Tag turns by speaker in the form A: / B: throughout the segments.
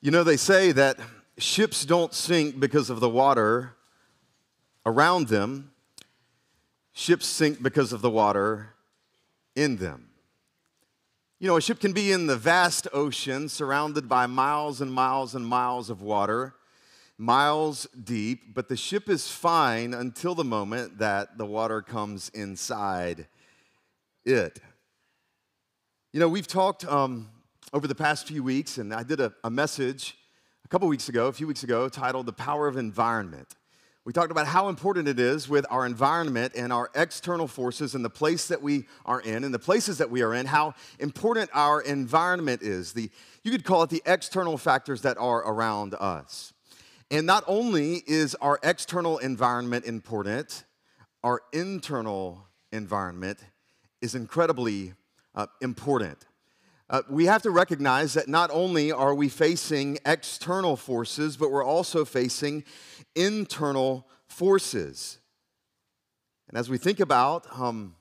A: You know, they say that ships don't sink because of the water around them, ships sink because of the water in them. You know, a ship can be in the vast ocean surrounded by miles and miles and miles of water, miles deep, but the ship is fine until the moment that the water comes inside it. You know, we've talked um, over the past few weeks, and I did a, a message a couple weeks ago, a few weeks ago, titled The Power of Environment. We talked about how important it is with our environment and our external forces and the place that we are in and the places that we are in, how important our environment is. The, you could call it the external factors that are around us. And not only is our external environment important, our internal environment is incredibly uh, important. Uh, we have to recognize that not only are we facing external forces, but we're also facing internal forces. And as we think about um,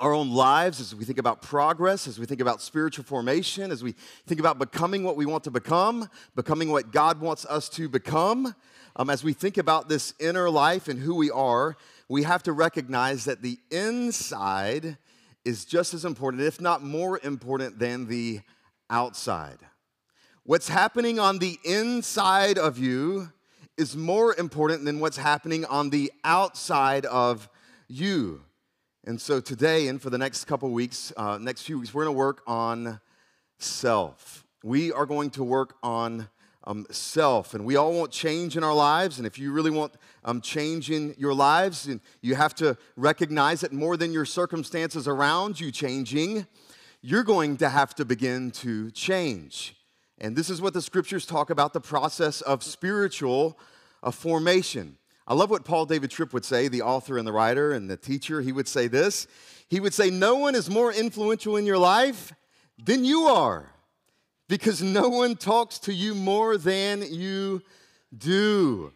A: our own lives, as we think about progress, as we think about spiritual formation, as we think about becoming what we want to become, becoming what God wants us to become, um, as we think about this inner life and who we are, we have to recognize that the inside is just as important, if not more important, than the outside. What's happening on the inside of you is more important than what's happening on the outside of you. And so today and for the next couple weeks, uh, next few weeks, we're going to work on self. We are going to work on um, self. And we all want change in our lives. And if you really want um, change in your lives, and you have to recognize that more than your circumstances around you changing, you're going to have to begin to change. And this is what the scriptures talk about the process of spiritual uh, formation. I love what Paul David Tripp would say, the author and the writer and the teacher. He would say this He would say, No one is more influential in your life than you are because no one talks to you more than you do.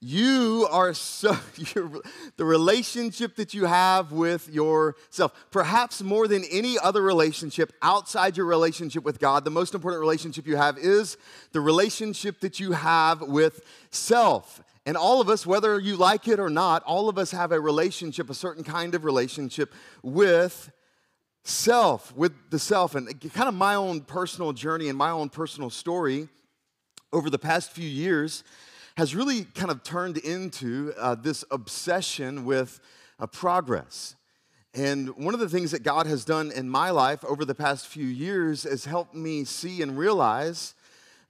A: You are so, the relationship that you have with yourself, perhaps more than any other relationship outside your relationship with God, the most important relationship you have is the relationship that you have with self. And all of us, whether you like it or not, all of us have a relationship, a certain kind of relationship with self, with the self, and kind of my own personal journey and my own personal story over the past few years has really kind of turned into uh, this obsession with uh, progress. And one of the things that God has done in my life over the past few years has helped me see and realize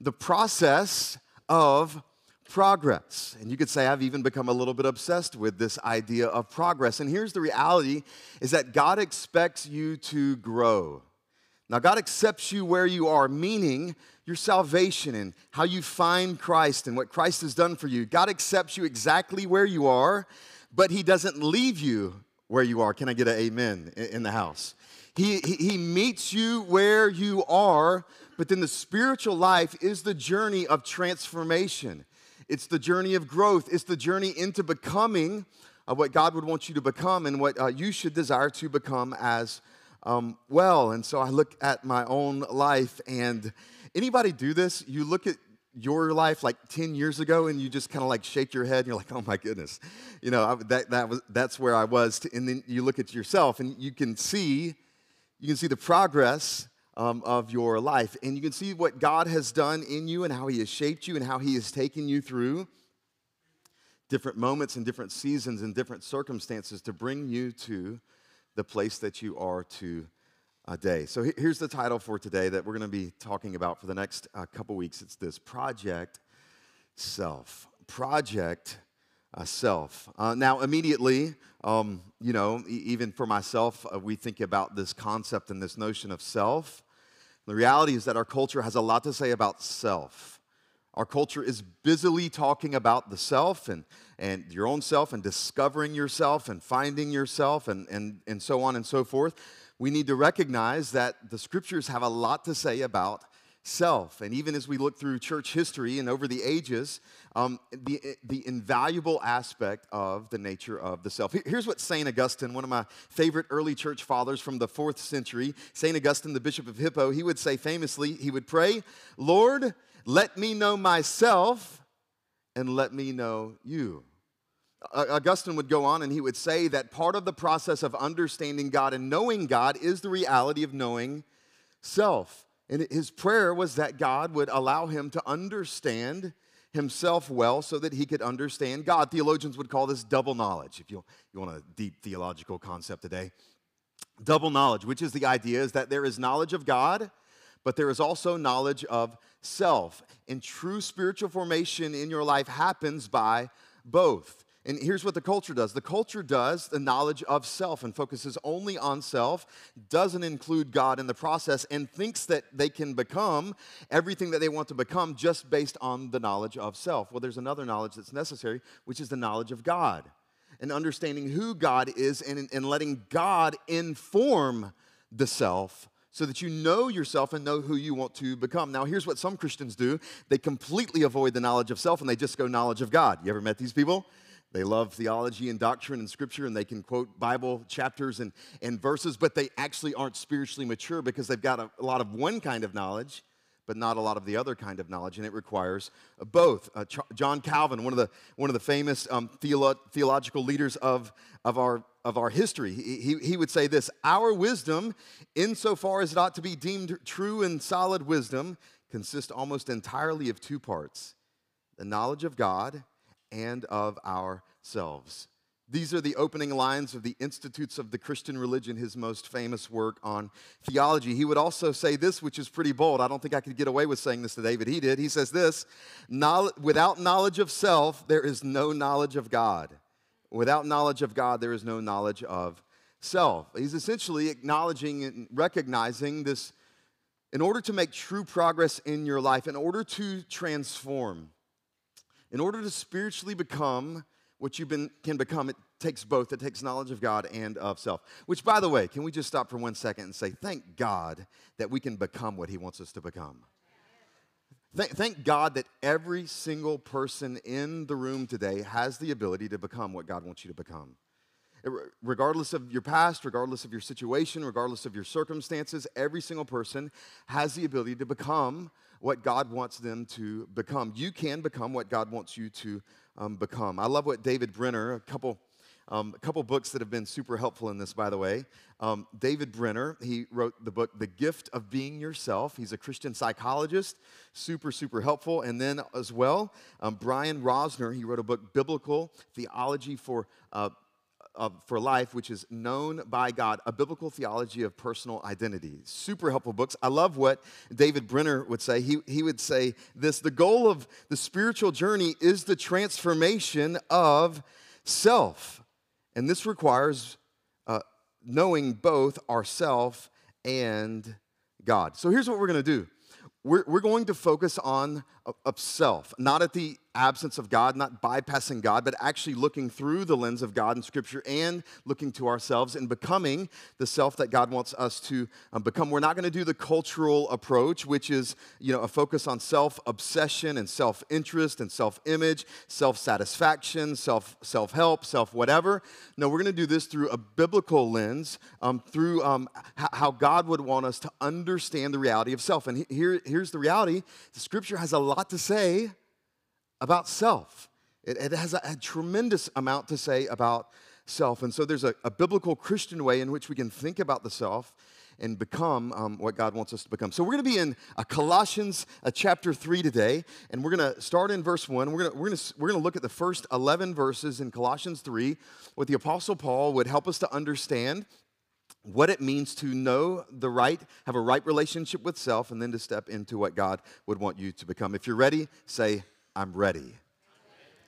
A: the process of progress. And you could say I've even become a little bit obsessed with this idea of progress. And here's the reality is that God expects you to grow. Now God accepts you where you are, meaning your salvation and how you find Christ and what Christ has done for you. God accepts you exactly where you are, but he doesn't leave you where you are. Can I get an amen in the house? He, he meets you where you are, but then the spiritual life is the journey of transformation. It's the journey of growth, it's the journey into becoming uh, what God would want you to become and what uh, you should desire to become as um, well. And so I look at my own life, and anybody do this? You look at your life like 10 years ago and you just kind of like shake your head and you're like oh my goodness you know I, that, that was that's where i was to, and then you look at yourself and you can see you can see the progress um, of your life. And you can see what God has done in you and how He has shaped you and how He has taken you through different moments and different seasons and different circumstances to bring you to the place that you are today. So here's the title for today that we're going to be talking about for the next uh, couple weeks. It's this Project Self. Project uh, self. Uh, now, immediately, um, you know, e- even for myself, uh, we think about this concept and this notion of self. The reality is that our culture has a lot to say about self. Our culture is busily talking about the self and, and your own self and discovering yourself and finding yourself and, and, and so on and so forth. We need to recognize that the scriptures have a lot to say about self. And even as we look through church history and over the ages, um, the, the invaluable aspect of the nature of the self. Here's what St. Augustine, one of my favorite early church fathers from the fourth century, St. Augustine, the Bishop of Hippo, he would say famously, he would pray, Lord, Let me know myself and let me know you. Augustine would go on and he would say that part of the process of understanding God and knowing God is the reality of knowing self. And his prayer was that God would allow him to understand himself well so that he could understand God. Theologians would call this double knowledge, if you, you want a deep theological concept today. Double knowledge, which is the idea is that there is knowledge of God, but there is also knowledge of self. And true spiritual formation in your life happens by both. And here's what the culture does the culture does the knowledge of self and focuses only on self, doesn't include God in the process, and thinks that they can become everything that they want to become just based on the knowledge of self. Well, there's another knowledge that's necessary, which is the knowledge of God and understanding who God is and, and letting God inform the self so that you know yourself and know who you want to become. Now, here's what some Christians do they completely avoid the knowledge of self and they just go knowledge of God. You ever met these people? They love theology and doctrine and scripture, and they can quote Bible chapters and, and verses, but they actually aren't spiritually mature because they've got a, a lot of one kind of knowledge, but not a lot of the other kind of knowledge, and it requires both. Uh, Ch- John Calvin, one of the, one of the famous um, theolo- theological leaders of, of, our, of our history, he, he, he would say this Our wisdom, insofar as it ought to be deemed true and solid wisdom, consists almost entirely of two parts the knowledge of God and of ourselves. These are the opening lines of the Institutes of the Christian Religion, his most famous work on theology. He would also say this, which is pretty bold. I don't think I could get away with saying this today, but he did. He says this Without knowledge of self, there is no knowledge of God. Without knowledge of God, there is no knowledge of self. He's essentially acknowledging and recognizing this in order to make true progress in your life, in order to transform in order to spiritually become what you can become, it takes both. It takes knowledge of God and of self. Which, by the way, can we just stop for one second and say, thank God that we can become what He wants us to become? Thank, thank God that every single person in the room today has the ability to become what God wants you to become. Regardless of your past, regardless of your situation, regardless of your circumstances, every single person has the ability to become what God wants them to become. You can become what God wants you to um, become. I love what David Benner, a couple, um, a couple books that have been super helpful in this, by the way. Um, David Benner, he wrote the book, The Gift of Being Yourself. He's a Christian psychologist, super, super helpful. And then as well, um, Brian Rosner, he wrote a book, Biblical Theology for uh, for life, which is known by God, a biblical theology of personal identity. Super helpful books. I love what David Benner would say. He, he would say this the goal of the spiritual journey is the transformation of self. And this requires uh, knowing both ourself and God. So here's what we're going to do. We're, we're going to focus on of self, not at the absence of God, not bypassing God, but actually looking through the lens of God in Scripture and looking to ourselves and becoming the self that God wants us to um, become. We're not going to do the cultural approach, which is you know a focus on self obsession and self interest and self image, self satisfaction, self self help, self whatever. No, we're going to do this through a biblical lens, um, through um, h- how God would want us to understand the reality of self. And here, here's the reality: the Scripture has a lot to say about self. It, it has a, a, tremendous amount to say about self. And so there's a, a, biblical Christian way in which we can think about the self and become um, what God wants us to become. So we're going to be in uh, Colossians uh, chapter 3 today, and we're going to start in verse 1. We're going to we're going to look at the first 11 verses in Colossians 3, what the Apostle Paul would help us to understand what it means to know the right, have a right relationship with self, and then to step into what God would want you to become. If you're ready, say, I'm ready.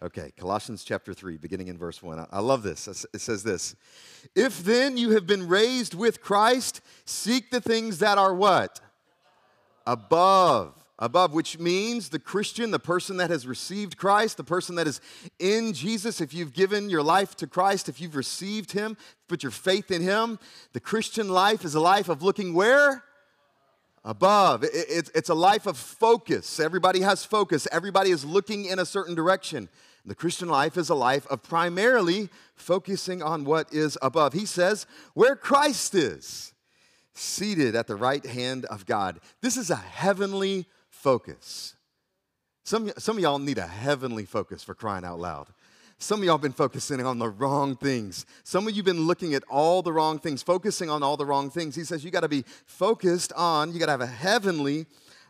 A: Okay, Colossians chapter 3, beginning in verse 1. I love this. It says this If then you have been raised with Christ, seek the things that are what? Above above, which means the Christian, the person that has received Christ, the person that is in Jesus, if you've given your life to Christ, if you've received Him, put your faith in Him, the Christian life is a life of looking where? Above. It's a life of focus. Everybody has focus, everybody is looking in a certain direction. The Christian life is a life of primarily focusing on what is above. He says, where Christ is, seated at the right hand of God. This is a heavenly focus. Some, some of y'all need a heavenly focus for crying out loud. Some of y'all been focusing on the wrong things. Some of you have been looking at all the wrong things, focusing on all the wrong things. He says you got to be focused on, you got to have a heavenly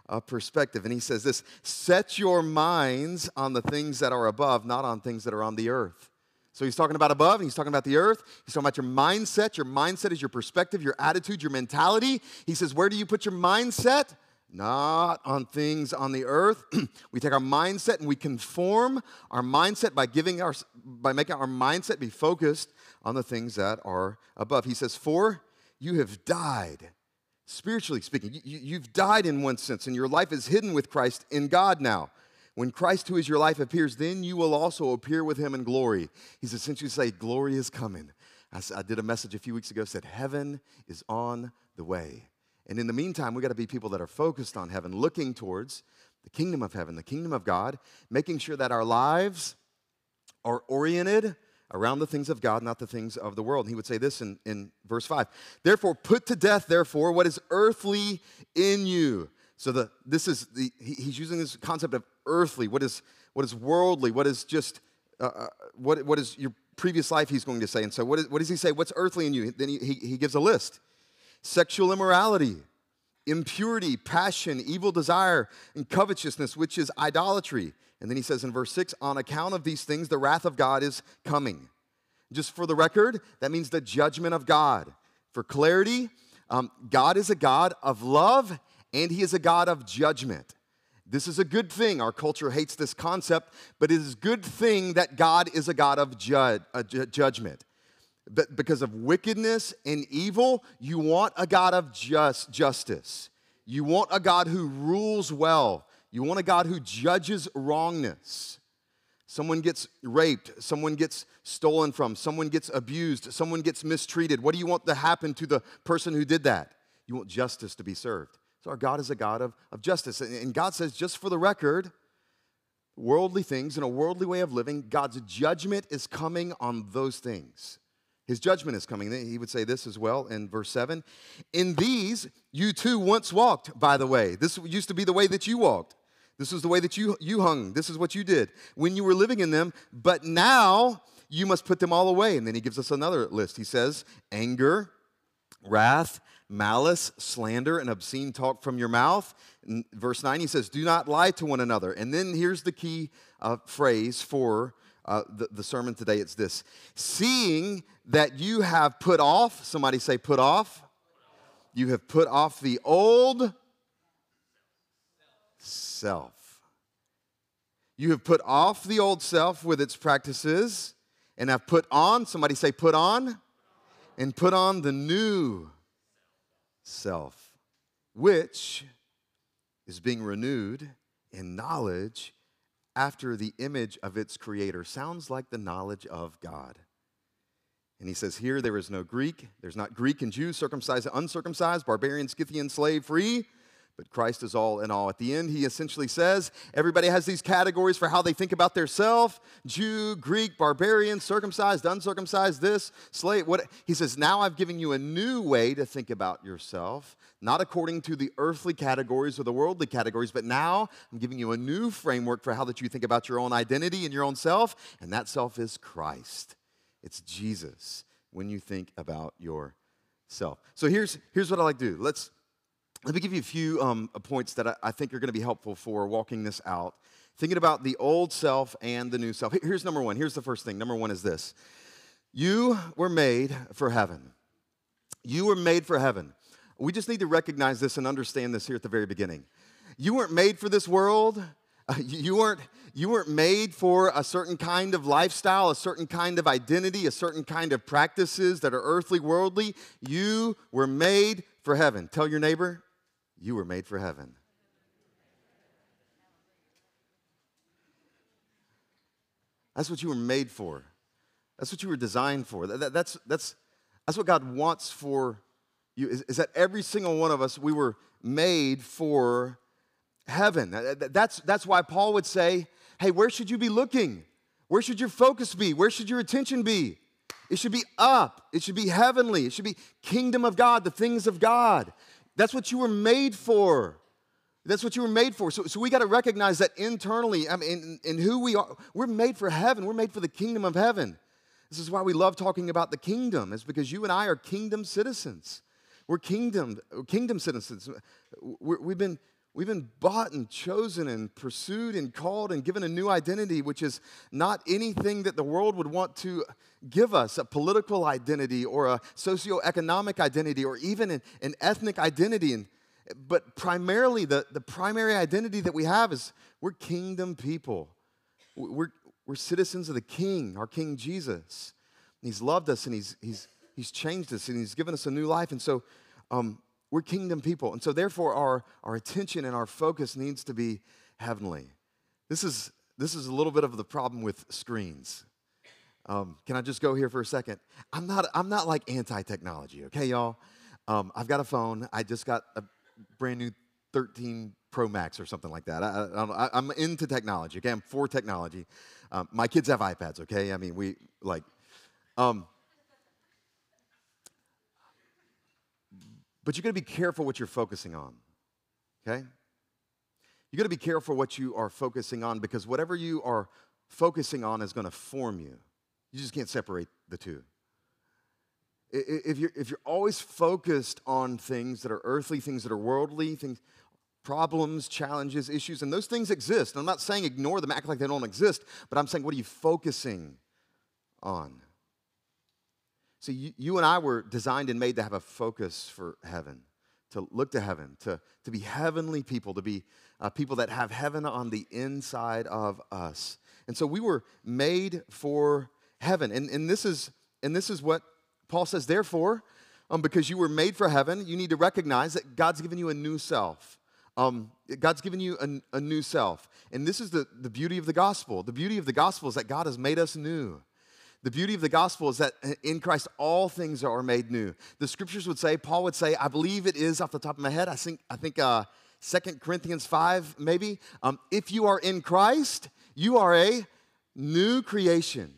A: uh, perspective. And he says this set your minds on the things that are above, not on things that are on the earth. So he's talking about above, and he's talking about the earth. He's talking about your mindset. Your mindset is your perspective, your attitude, your mentality. He says, Where do you put your mindset? Not on things on the earth. we take our mindset and we conform our mindset by giving our by making our mindset be focused on the things that are above. He says, "For you have died." Spiritually speaking, you, have died in one sense, and your life is hidden with Christ in God now. When Christ, who is your life, appears, then you will also appear with him in glory. He's essentially saying, Glory is coming. I, I did a message a few weeks ago, said, Heaven is on the way. And in the meantime, we got to be people that are focused on heaven, looking towards the kingdom of heaven, the kingdom of God, making sure that our lives are oriented around the things of God, not the things of the world. And he would say this in, in verse 5 Therefore, put to death, therefore, what is earthly in you. So the, this is the, he, he's using this concept of earthly, what is, what is worldly, what is just, uh, uh, what, what is your previous life, he's going to say. And so what, is, what does he say? What's earthly in you? Then he, he, he gives a list sexual immorality, impurity, passion, evil desire, and covetousness, which is idolatry. And then he says in verse 6 on account of these things, the wrath of God is coming. Just for the record, that means the judgment of God. For clarity, um, God is a God of love and he is a God of judgment. This is a good thing. Our culture hates this concept, but it is a good thing that God is a God of ju- uh, ju- judgment but because of wickedness and evil, you want a God of just justice. You want a God who rules well. You want a God who judges wrongness. Someone gets raped, someone gets stolen from, someone gets abused, someone gets mistreated. What do you want to happen to the person who did that? You want justice to be served. So our God is a God of, of justice. And God says, just for the record, worldly things and a worldly way of living, God's judgment is coming on those things. His judgment is coming. He would say this as well in verse 7. In these you too once walked, by the way. This used to be the way that you walked. This was the way that you, you hung. This is what you did when you were living in them. But now you must put them all away. And then he gives us another list. He says, anger, wrath, malice, slander, and obscene talk from your mouth. In verse 9, he says, Do not lie to one another. And then here's the key uh, phrase for uh, the, the sermon today. It's this Seeing that you have put off, somebody say, put off. You have put off the old self. You have put off the old self with its practices and have put on, somebody say, put on, and put on the new self, which is being renewed in knowledge after the image of its creator. Sounds like the knowledge of God. And he says, Here there is no Greek, there's not Greek and Jew, circumcised, uncircumcised, barbarian, Scythian, slave, free, but Christ is all in all. At the end, he essentially says, Everybody has these categories for how they think about their self Jew, Greek, barbarian, circumcised, uncircumcised, this, slave. What? He says, Now I've given you a new way to think about yourself, not according to the earthly categories or the worldly categories, but now I'm giving you a new framework for how that you think about your own identity and your own self, and that self is Christ. It's Jesus when you think about yourself. So here's, here's what I like to do. Let's, let me give you a few um, points that I, I think are going to be helpful for walking this out. Thinking about the old self and the new self. Here's number one. Here's the first thing. Number one is this You were made for heaven. You were made for heaven. We just need to recognize this and understand this here at the very beginning. You weren't made for this world. You weren't, you weren't made for a certain kind of lifestyle, a certain kind of identity, a certain kind of practices that are earthly, worldly. You were made for heaven. Tell your neighbor, you were made for heaven. That's what you were made for. That's what you were designed for. That, that, that's, that's, that's what God wants for you, is, is that every single one of us, we were made for heaven. That's, that's why Paul would say, hey, where should you be looking? Where should your focus be? Where should your attention be? It should be up. It should be heavenly. It should be kingdom of God, the things of God. That's what you were made for. That's what you were made for. So, so we got to recognize that internally, I mean, in, in who we are, we're made for heaven. We're made for the kingdom of heaven. This is why we love talking about the kingdom, is because you and I are kingdom citizens. We're kingdom, kingdom citizens. we have been, we've been bought and chosen and pursued and called and given a new identity, which is not anything that the world would want to give us a political identity or a socioeconomic identity or even an, an ethnic identity. And, but primarily, the, the primary identity that we have is we're kingdom people. We're, we're citizens of the King, our King Jesus. And he's loved us and he's, he's, he's changed us and he's given us a new life. And so um, we're kingdom people. And so, therefore, our, our attention and our focus needs to be heavenly. This is, this is a little bit of the problem with screens. Um, can I just go here for a second? I'm not, I'm not like anti technology, okay, y'all? Um, I've got a phone. I just got a brand new 13 Pro Max or something like that. I, am into technology, okay? I'm for technology. Um, my kids have iPads, okay? I mean, we like, um, but you got to be careful what you're focusing on, okay? You got to be careful what you are focusing on because whatever you are focusing on is going to form you. You just can't separate the two. If you're, if you're always focused on things that are earthly, things that are worldly, things, problems, challenges, issues, and those things exist. And I'm not saying ignore them, act like they don't exist, but I'm saying, what are you focusing on? See, you, you and I were designed and made to have a focus for heaven, to look to heaven, to, to be heavenly people, to be uh, people that have heaven on the inside of us. And so we were made for heaven. And, and, this, is, and this is what Paul says, therefore, um, because you were made for heaven, you need to recognize that God's given you a new self. Um, God's given you a, a, new self. And this is the, the beauty of the gospel. The beauty of the gospel is that God has made us new. The beauty of the gospel is that in Christ all things are made new. The scriptures would say, Paul would say, I believe it is off the top of my head. I think, I think uh, 2 Corinthians 5, maybe. Um, if you are in Christ, you are a new creation.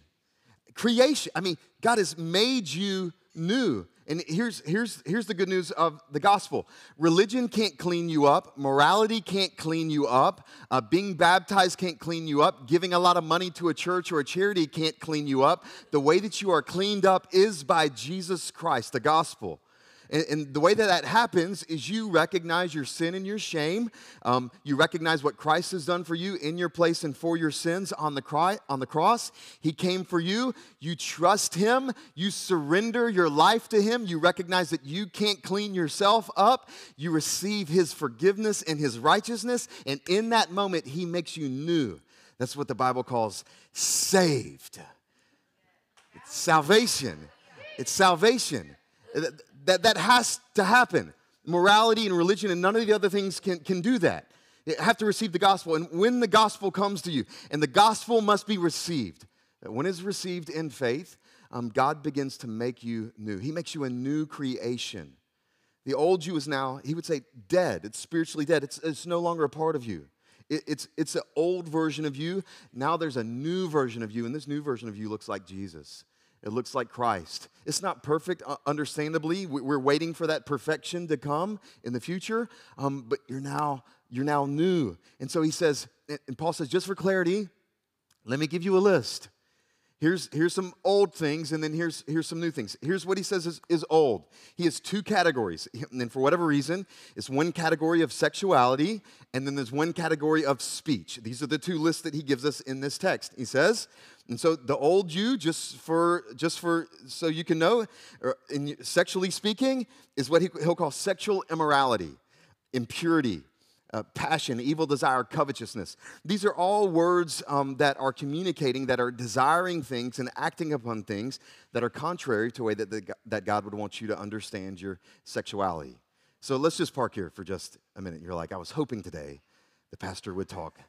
A: Creation, I mean, God has made you new. And here's, here's, here's the good news of the gospel religion can't clean you up, morality can't clean you up, uh, being baptized can't clean you up, giving a lot of money to a church or a charity can't clean you up. The way that you are cleaned up is by Jesus Christ, the gospel. And, and, the way that that happens is you recognize your sin and your shame. Um, you recognize what Christ has done for you in your place and for your sins on the, cry, on the cross. He came for you. You trust Him. You surrender your life to Him. You recognize that you can't clean yourself up. You receive His forgiveness and His righteousness. And in that moment, He makes you new. That's what the Bible calls saved. It's salvation. It's salvation that, that has to happen. Morality and religion and none of the other things can, can do that. You have to receive the gospel. And when the gospel comes to you, and the gospel must be received, when it's received in faith, um, God begins to make you new. He makes you a new creation. The old you is now, he would say, dead. It's spiritually dead. It's, it's no longer a part of you. It, it's, it's an old version of you. Now there's a new version of you, and this new version of you looks like Jesus. It looks like Christ. It's not perfect, uh, understandably. We're waiting for that perfection to come in the future, um, but you're now, you're now new. And so he says, and Paul says, just for clarity, let me give you a list. Here's, here's some old things, and then here's, here's some new things. Here's what he says is, is old. He has two categories. And then, for whatever reason, it's one category of sexuality, and then there's one category of speech. These are the two lists that he gives us in this text. He says, and so the old you, just for just for so you can know, er, in, sexually speaking, is what he, he'll call sexual immorality, impurity, uh, passion, evil desire, covetousness. These are all words um, that are communicating, that are desiring things and acting upon things that are contrary to the way that, the, that God would want you to understand your sexuality. So let's just park here for just a minute. You're like, I was hoping today the pastor would talk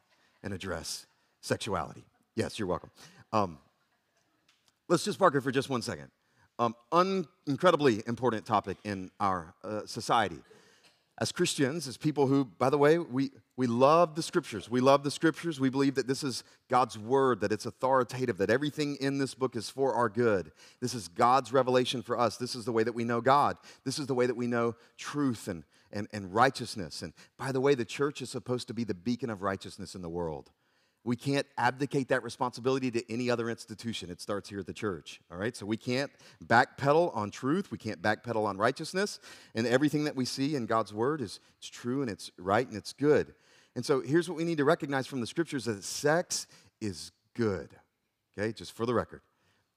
A: and address sexuality. Yes, you're welcome. Um, let's just park here for just one second. Um, un- incredibly important topic in our uh, society. As Christians, as people who, by the way, we, we love the scriptures. We love the scriptures. We believe that this is God's word, that it's authoritative, that everything in this book is for our good. This is God's revelation for us. This is the way that we know God. This is the way that we know truth and, and, and righteousness. And by the way, the church is supposed to be the beacon of righteousness in the world. We can't abdicate that responsibility to any other institution. It starts here at the church, all right? So we can't backpedal on truth. We can't backpedal on righteousness. And everything that we see in God's word is it's true and it's right and it's good. And so here's what we need to recognize from the scriptures that sex is good, okay? Just for the record.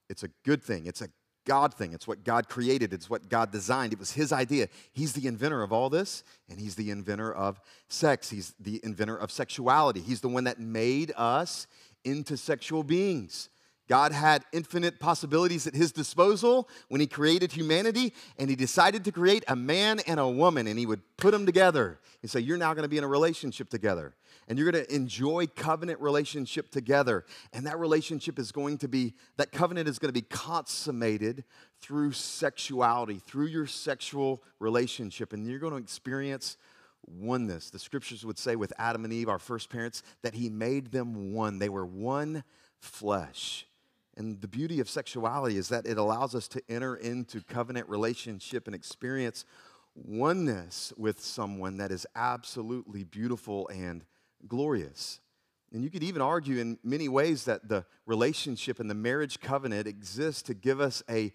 A: It's a good thing. It's a God thing. It's what God created, it's what God designed. It was His idea. He's the inventor of all this, and He's the inventor of sex. He's the inventor of sexuality. He's the one that made us into sexual beings. God had infinite possibilities at his disposal when he created humanity, and he decided to create a man and a woman, and he would put them together and say, You're now going to be in a relationship together and you're going to enjoy covenant relationship together. And that relationship is going to be, that covenant is going to be consummated through sexuality, through your sexual relationship. And you're going to experience oneness. The scriptures would say with Adam and Eve, our first parents, that he made them one. They were one flesh. And the beauty of sexuality is that it allows us to enter into covenant relationship and experience oneness with someone that is absolutely beautiful and glorious. And you could even argue in many ways that the relationship and the marriage covenant exists to give us a,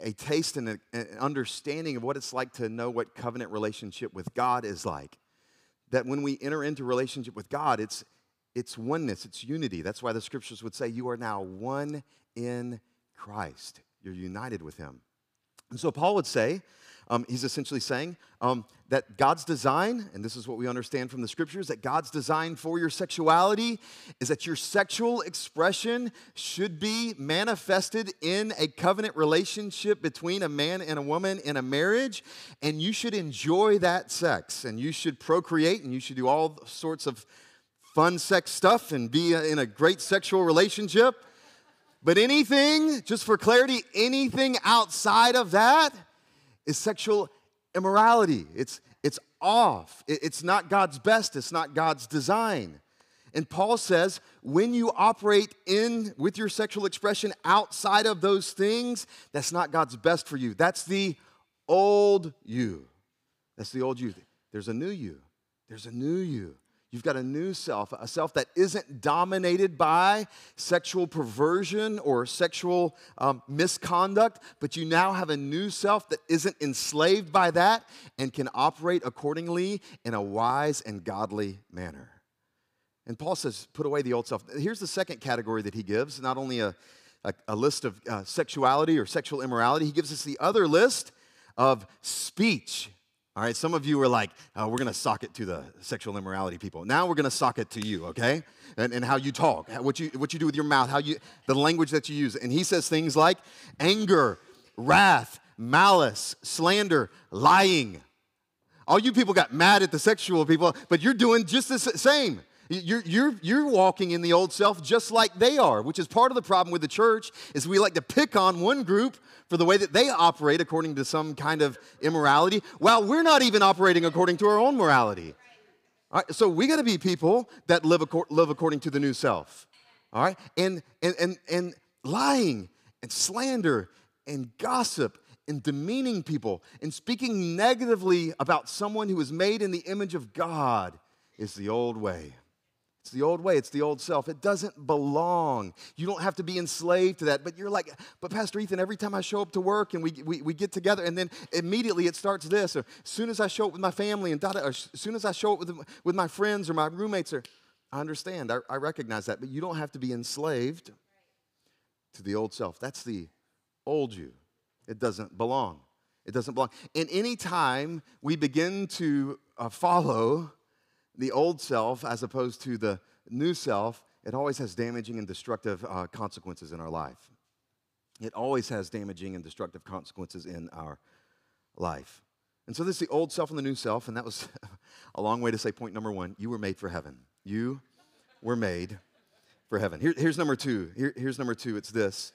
A: a taste and a, an understanding of what it's like to know what covenant relationship with God is like. That when we enter into relationship with God, it's, it's oneness, it's unity. That's why the scriptures would say, You are now one in Christ. You're united with Him. And so Paul would say, um, he's essentially saying um, that God's design, and this is what we understand from the scriptures, that God's design for your sexuality is that your sexual expression should be manifested in a covenant relationship between a man and a woman in a marriage, and you should enjoy that sex, and you should procreate, and you should do all sorts of fun sex stuff and be in a great sexual relationship. But anything, just for clarity, anything outside of that, is sexual immorality. It's, it's off. It's not God's best, it's not God's design. And Paul says, when you operate in with your sexual expression outside of those things, that's not God's best for you. That's the old you. That's the old you. There's a new you. There's a new you. You've got a new self, a self that isn't dominated by sexual perversion or sexual um, misconduct, but you now have a new self that isn't enslaved by that and can operate accordingly in a wise and godly manner. And Paul says, put away the old self. Here's the second category that he gives not only a, a, a list of uh, sexuality or sexual immorality, he gives us the other list of speech all right, some of you are like, oh, we're to sock it to the sexual immorality people. Now we're to sock it to you, okay? And, and how you talk, what you, what you do with your mouth, how you, the language that you use. And he says things like anger, wrath, malice, slander, lying. All you people got mad at the sexual people, but you're doing just the same. You're, you're, you're walking in the old self just like they are, which is part of the problem with the church is we like to pick on one group for the way that they operate according to some kind of immorality, while we're not even operating according to our own morality. All right, so we got to be people that live, live according to the new self. All right, and, and, and, and lying and slander and gossip and demeaning people and speaking negatively about someone who is made in the image of God is the old way. It's the old way, it's the old self. It doesn't belong. You don't have to be enslaved to that. But you're like, but Pastor Ethan, every time I show up to work and we, we, we get together, and then immediately it starts this. Or as soon as I show up with my family, and da, or as soon as I show up with, with my friends or my roommates, or I understand, I, I recognize that. But you don't have to be enslaved to the old self. That's the old you. It doesn't belong. It doesn't belong. And any time we begin to uh, follow the old self as opposed to the new self, it always has damaging and destructive uh, consequences in our life. It always has damaging and destructive consequences in our life. And so, this is the old self and the new self, and that was a long way to say point number one you were made for heaven. You were made for heaven. Here, here's number two. Here, here's number two it's this.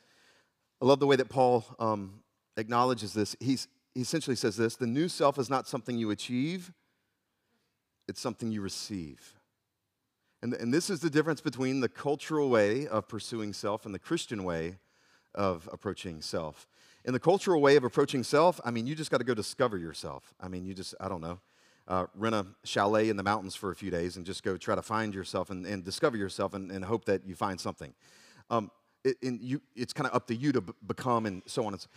A: I love the way that Paul um, acknowledges this. He's, he essentially says this the new self is not something you achieve, it's something you receive. And, and this is the difference between the cultural way of pursuing self and the Christian way of approaching self. In the cultural way of approaching self, I mean, you just got to go discover yourself. I mean, you just, I don't know. uh, rent a chalet in the mountains for a few days and just go try to find yourself and, and discover yourself and, and, hope that you find something. Um, it, you, it's kind of up to you to b- become and so on. And so.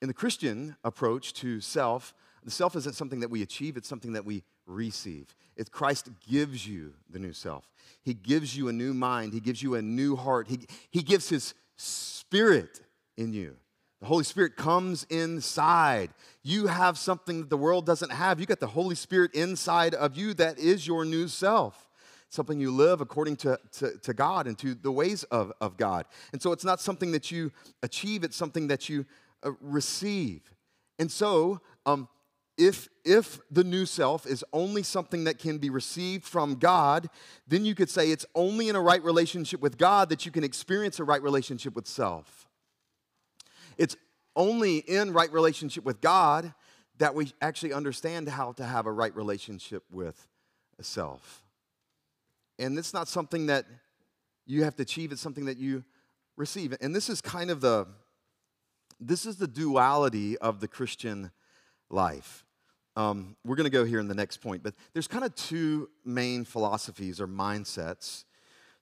A: In the Christian approach to self, the self isn't something that we achieve, it's something that we receive. It's Christ gives you the new self. He gives you a new mind, He gives you a new heart, He, he gives His spirit in you. The Holy Spirit comes inside. You have something that the world doesn't have. You got the Holy Spirit inside of you that is your new self. Something you live according to, to, to God and to the ways of, of God. And so it's not something that you achieve, it's something that you uh, receive. And so, um, if, if the new self is only something that can be received from God, then you could say it's only in a right relationship with God that you can experience a right relationship with self. It's only in right relationship with God that we actually understand how to have a right relationship with self. And it's not something that you have to achieve, it's something that you receive. And this is kind of the this is the duality of the Christian life. Um, we're going to go here in the next point, but there's kind of two main philosophies or mindsets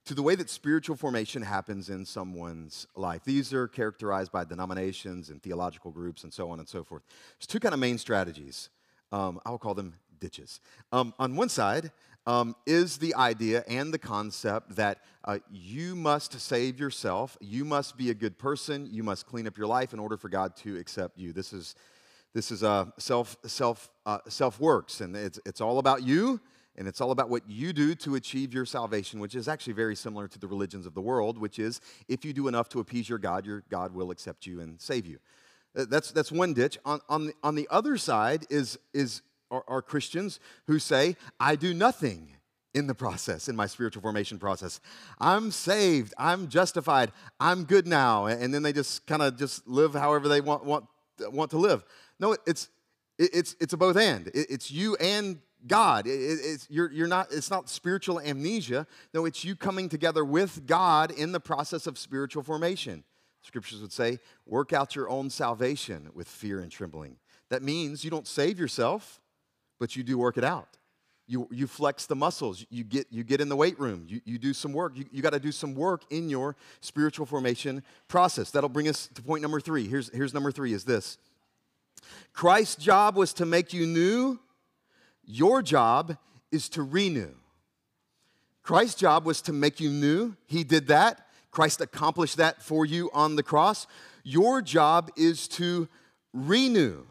A: to the way that spiritual formation happens in someone's life. These are characterized by denominations and theological groups and so on and so forth. There's two kind of main strategies. Um, I'll call them ditches. Um, on one side um, is the idea and the concept that uh, you must save yourself, you must be a good person, you must clean up your life in order for God to accept you. This is this is uh, self self uh, self works, and it's it's all about you and it's all about what you do to achieve your salvation, which is actually very similar to the religions of the world, which is if you do enough to appease your God, your God will accept you and save you. Uh, that's, that's one ditch. On, on, the, on the other side is, is are, are Christians who say, I do nothing in the process, in my spiritual formation process. I'm saved, I'm justified, I'm good now. And then they just kind of just live however they want, want, want to live. No, it's, it's, it's a both and. It's you and God. it's, you're, you're not, it's not spiritual amnesia. No, it's you coming together with God in the process of spiritual formation. Scriptures would say, work out your own salvation with fear and trembling. That means you don't save yourself, but you do work it out. You, you flex the muscles. You get, you get in the weight room. You, you do some work. You, you got to do some work in your spiritual formation process. That'll bring us to point number three. Here's, here's number three is this. Christ's job was to make you new your job is to renew. Christ's job was to make you new. He did that. Christ accomplished that for you on the cross. Your job is to renew.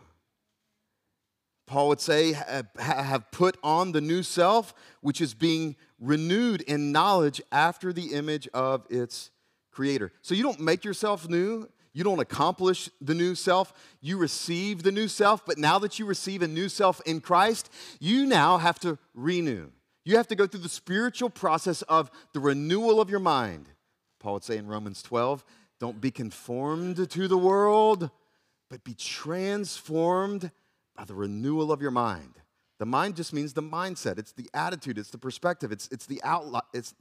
A: Paul would say, have put on the new self, which is being renewed in knowledge after the image of its creator. So you don't make yourself new. You don't accomplish the new self. You receive the new self, but now that you receive a new self in Christ, you now have to renew. You have to go through the spiritual process of the renewal of your mind. Paul would say in Romans 12, don't be conformed to the world, but be transformed by the renewal of your mind. The mind just means the mindset. It's the attitude. It's the perspective. It's, it's, the, outlook, it's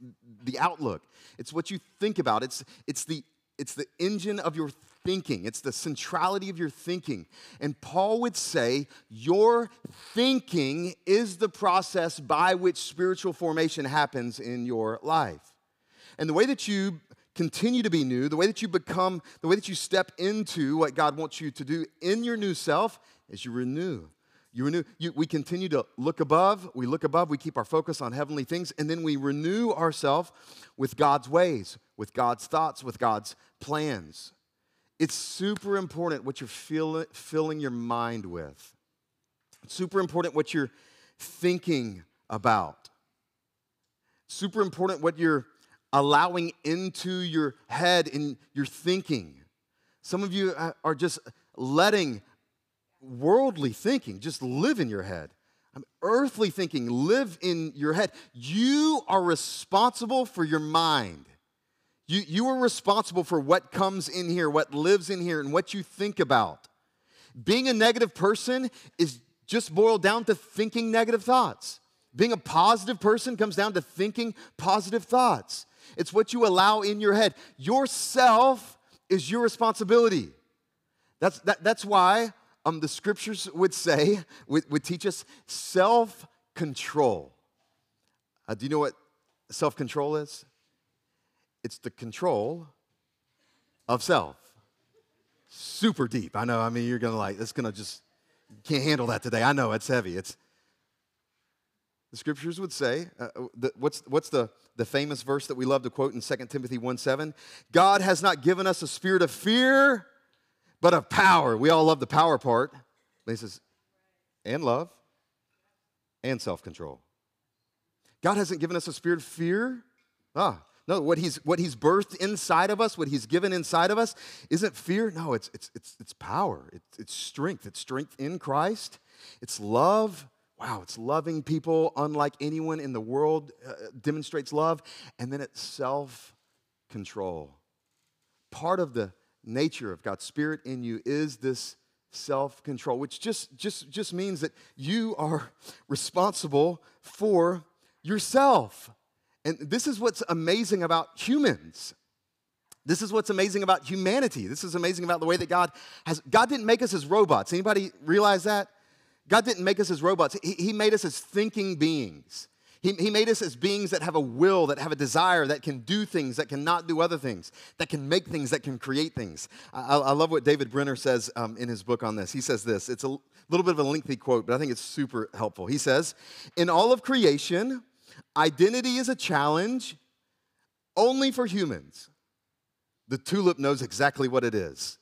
A: the outlook. It's what you think about. It's, it's the it's the engine of your thinking, it's the centrality of your thinking. And Paul would say, Your thinking is the process by which spiritual formation happens in your life. And the way that you continue to be new, the way that you become, the way that you step into what God wants you to do in your new self is you renew. You renew. You, we continue to look above. We look above. We keep our focus on heavenly things, and then we renew ourselves with God's ways, with God's thoughts, with God's plans. It's super important what you're feel, filling your mind with. It's super important what you're thinking about. Super important what you're allowing into your head and your thinking. Some of you uh, are just letting worldly thinking just live in your head. I'm earthly thinking live in your head. You are responsible for your mind. You, you are responsible for what comes in here, what lives in here, and what you think about. Being a negative person is just boiled down to thinking negative thoughts. Being a positive person comes down to thinking positive thoughts. It's what you allow in your head. Yourself is your responsibility. That's, that, that's why um, the scriptures would say, would, would teach us self control. Uh, do you know what self control is? It's the control of self. Super deep. I know. I mean, you're going to like, it's going to just, can't handle that today. I know it's heavy. It's, the scriptures would say, uh, the, what's, what's the, the famous verse that we love to quote in 2 Timothy 1 7? God has not given us a spirit of fear, but of power. We all love the power part. He says, and love and self control. God hasn't given us a spirit of fear. Ah, no, what he's, what he's birthed inside of us, what he's given inside of us, isn't fear. No, it's, it's, it's, it's power, it's, it's strength. It's strength in Christ, it's love. Wow, it's loving people unlike anyone in the world uh, demonstrates love. And then it's self control. Part of the nature of God's Spirit in you is this self control, which just, just, just means that you are responsible for yourself. And this is what's amazing about humans. This is what's amazing about humanity. This is amazing about the way that God has God didn't make us as robots. Anybody realize that? God didn't make us as robots. He, he made us as thinking beings. He, he made us as beings that have a will, that have a desire, that can do things, that cannot do other things, that can make things, that can create things. I, I love what David Benner says um, in his book on this. He says this. It's a little bit of a lengthy quote, but I think it's super helpful. He says, In all of creation, Identity is a challenge only for humans. The tulip knows exactly what it is.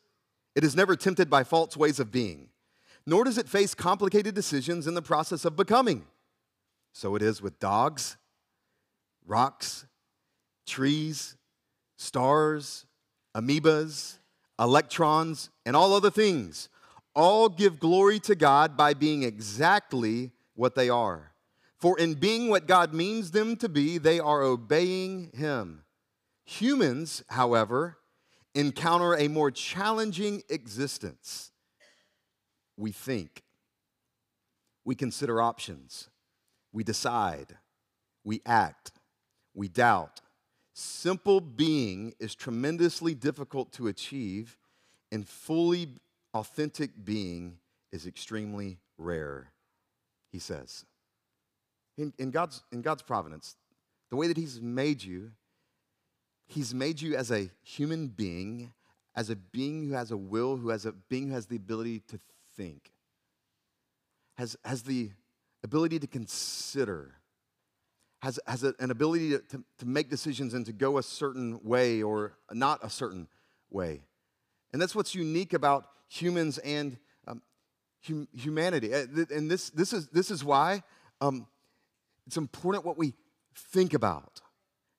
A: It is never tempted by false ways of being, nor does it face complicated decisions in the process of becoming. So it is with dogs, rocks, trees, stars, amoebas, electrons, and all other things. All give glory to God by being exactly what they are. For in being what God means them to be, they are obeying Him. Humans, however, encounter a more challenging existence. We think, we consider options, we decide, we act, we doubt. Simple being is tremendously difficult to achieve, and fully authentic being is extremely rare, he says. In, in, God's, in God's providence, the way that He's made you, He's made you as a human being, as a being who has a will, who has a being who has the ability to think, has, has the ability to consider, has, has a, an ability to, to, to make decisions and to go a certain way or not a certain way. And that's what's unique about humans and um, hum, humanity. Uh, and this, this, is, this is why um, it's important what we think about.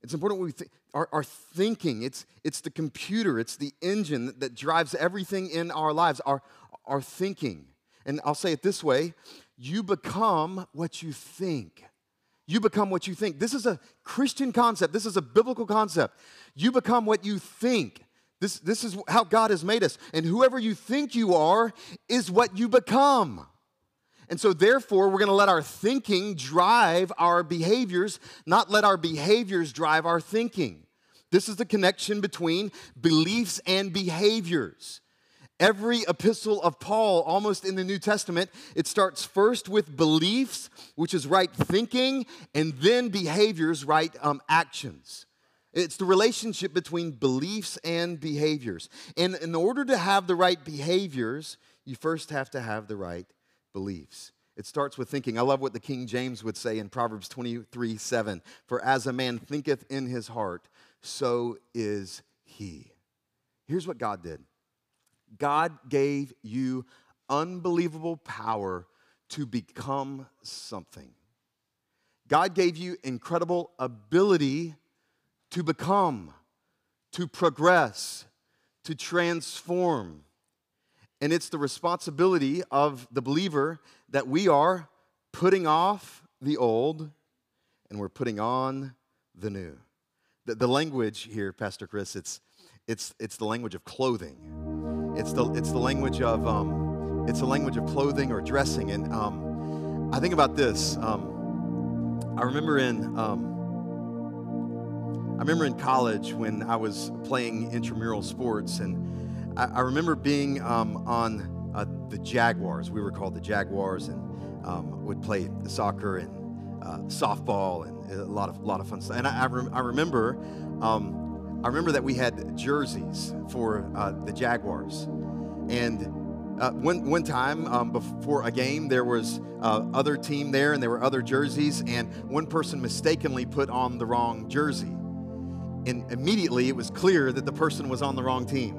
A: It's important what we think. Our, our, thinking, it's, it's the computer, it's the engine that, that drives everything in our lives, our, our thinking. And I'll say it this way you become what you think. You become what you think. This is a Christian concept, this is a biblical concept. You become what you think. This, this is how God has made us. And whoever you think you are is what you become. And so, therefore, we're going to let our thinking drive our behaviors, not let our behaviors drive our thinking. This is the connection between beliefs and behaviors. Every epistle of Paul, almost in the New Testament, it starts first with beliefs, which is right thinking, and then behaviors, right um, actions. It's the relationship between beliefs and behaviors. And in order to have the right behaviors, you first have to have the right beliefs. It starts with thinking. I love what the King James would say in Proverbs 23 7. For as a man thinketh in his heart, so is he. Here's what God did God gave you unbelievable power to become something. God gave you incredible ability to become, to progress, to transform. And it's the responsibility of the believer that we are putting off the old and we're putting on the new. The, the language here, Pastor Chris, it's, it's, it's the language of clothing. It's the, it's the language of, um, it's the language of clothing or dressing. And um, I think about this. Um, I remember in, um, I remember in college when I was playing intramural sports and I, I remember being um, on uh, the Jaguars. We were called the Jaguars and um, would play soccer. And uh, softball and a lot of lot of fun stuff. And I, I, rem- I remember, I remember that we had jerseys for uh, the Jaguars, and uh, one, one time um, before a game, there was uh, other team there, and there were other jerseys, and one person mistakenly put on the wrong jersey, and immediately it was clear that the person was on the wrong team,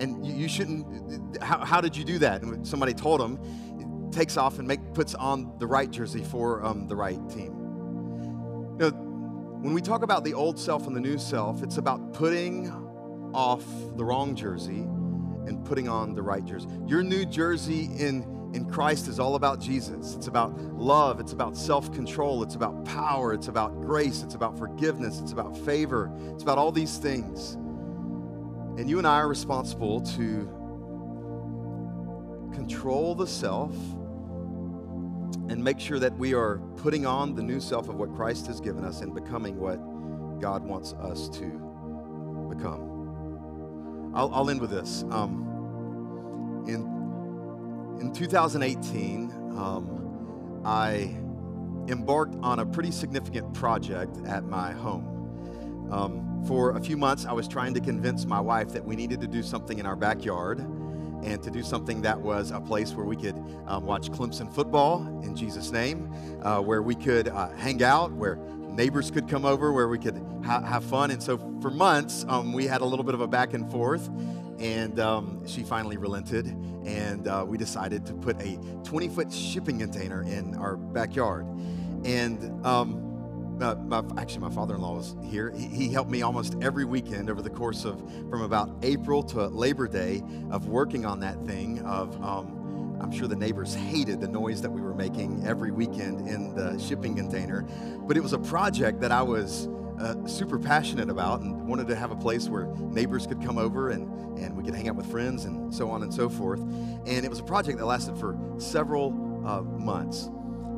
A: and you, you shouldn't. How, how, did you do that? And somebody told him, takes off and make, puts on the right jersey for um, the right team. You know, when we talk about the old self and the new self, it's about putting off the wrong jersey and putting on the right jersey. Your new jersey in, in Christ is all about Jesus. It's about love, it's about self control, it's about power, it's about grace, it's about forgiveness, it's about favor, it's about all these things. And you and I are responsible to control the self and make sure that we are putting on the new self of what Christ has given us and becoming what God wants us to become. I'll, I'll end with this. Um, in, in 2018, um, I embarked on a pretty significant project at my home. Um, for a few months, I was trying to convince my wife that we needed to do something in our backyard and to do something that was a place where we could um, watch Clemson football in Jesus' name, uh, where we could uh, hang out, where neighbors could come over where we could ha- have fun. And so for months, um, we had a little bit of a back and forth. And um, she finally relented, and uh, we decided to put a 20 foot shipping container in our backyard. And my, actually, my father in law was here. He, he, helped me almost every weekend over the course of from about April to Labor Day of working on that thing, of um, I'm sure the neighbors hated the noise that we were making every weekend in the shipping container. But it was a project that I was uh, super passionate about and wanted to have a place where neighbors could come over and, and we could hang out with friends and so on and so forth. And it was a project that lasted for several uh, months.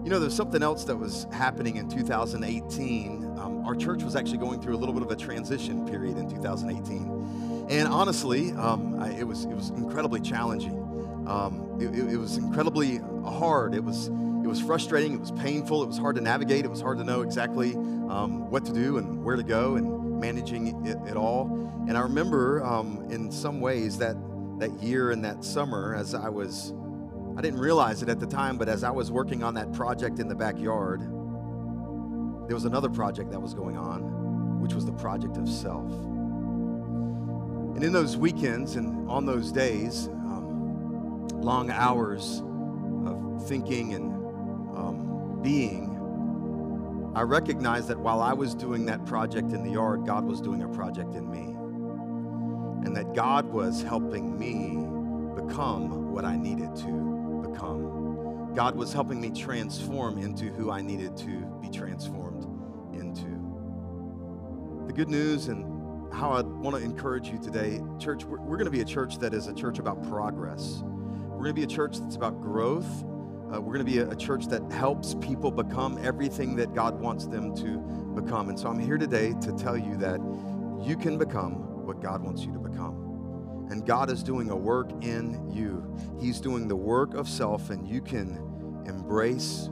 A: You know, there's something else that was happening in 2018. Um, our church was actually going through a little bit of a transition period in 2018. And honestly, um, I, it, was, it was incredibly challenging. Um, it, it, was incredibly hard. It was it was frustrating. It was painful. It was hard to navigate. It was hard to know exactly um, what to do and where to go and managing it, it all. And I remember um, in some ways that that year and that summer, as I was, I didn't realize it at the time, but as I was working on that project in the backyard, there was another project that was going on, which was the project of self. And in those weekends and on those days, long hours of thinking and um, being, I recognized that while I was doing that project in the yard, God was doing a project in me. And that God was helping me become what I needed to become. God was helping me transform into who I needed to be transformed into. The good news and how I want to encourage you today, church, we're, we're going to be a church that is a church about progress. We're going to be a church that's about growth. Uh, we're going to be a, a, church that helps people become everything that God wants them to become. And so I'm here today to tell you that you can become what God wants you to become. And God is doing a work in you. He's doing the work of self, and you can embrace,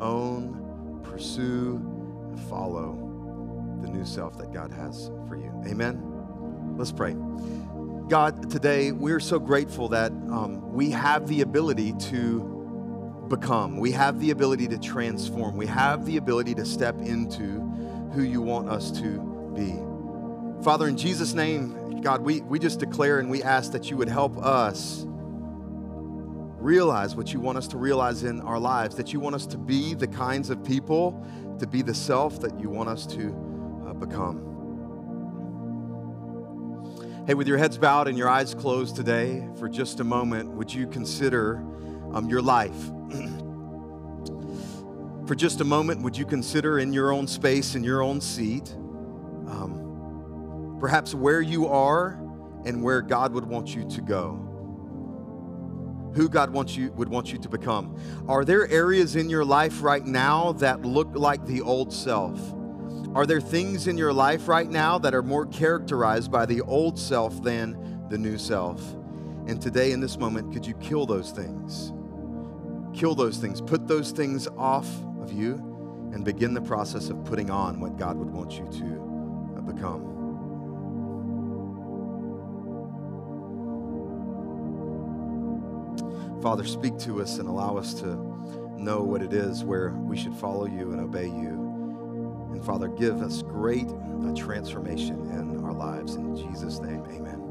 A: own, pursue, and follow the new self that God has for you. Amen. Let's pray. God, today we're so grateful that um, we have the ability to become, we have the ability to transform, we have the ability to step into who you want us to be. Father, in Jesus' name, God, we, we just declare and we ask that you would help us realize what you want us to realize in our lives, that you want us to be the kinds of people, to be the self that you want us to uh, become. Hey, with your heads bowed and your eyes closed today, for just a moment, would you consider um, your life? for just a moment, would you consider in your own space, in your own seat, um, perhaps where you are and where God would want you to go? Who God wants you would want you to become? Are there areas in your life right now that look like the old self? Are there things in your life right now that are more characterized by the old self than the new self? And today, in this moment, could you kill those things? Kill those things. Put those things off of you and begin the process of putting on what God would want you to uh, become. Father, speak to us and allow us to know what it is where we should follow you and obey you. And Father, give us great uh, transformation in our lives. In Jesus' name, amen.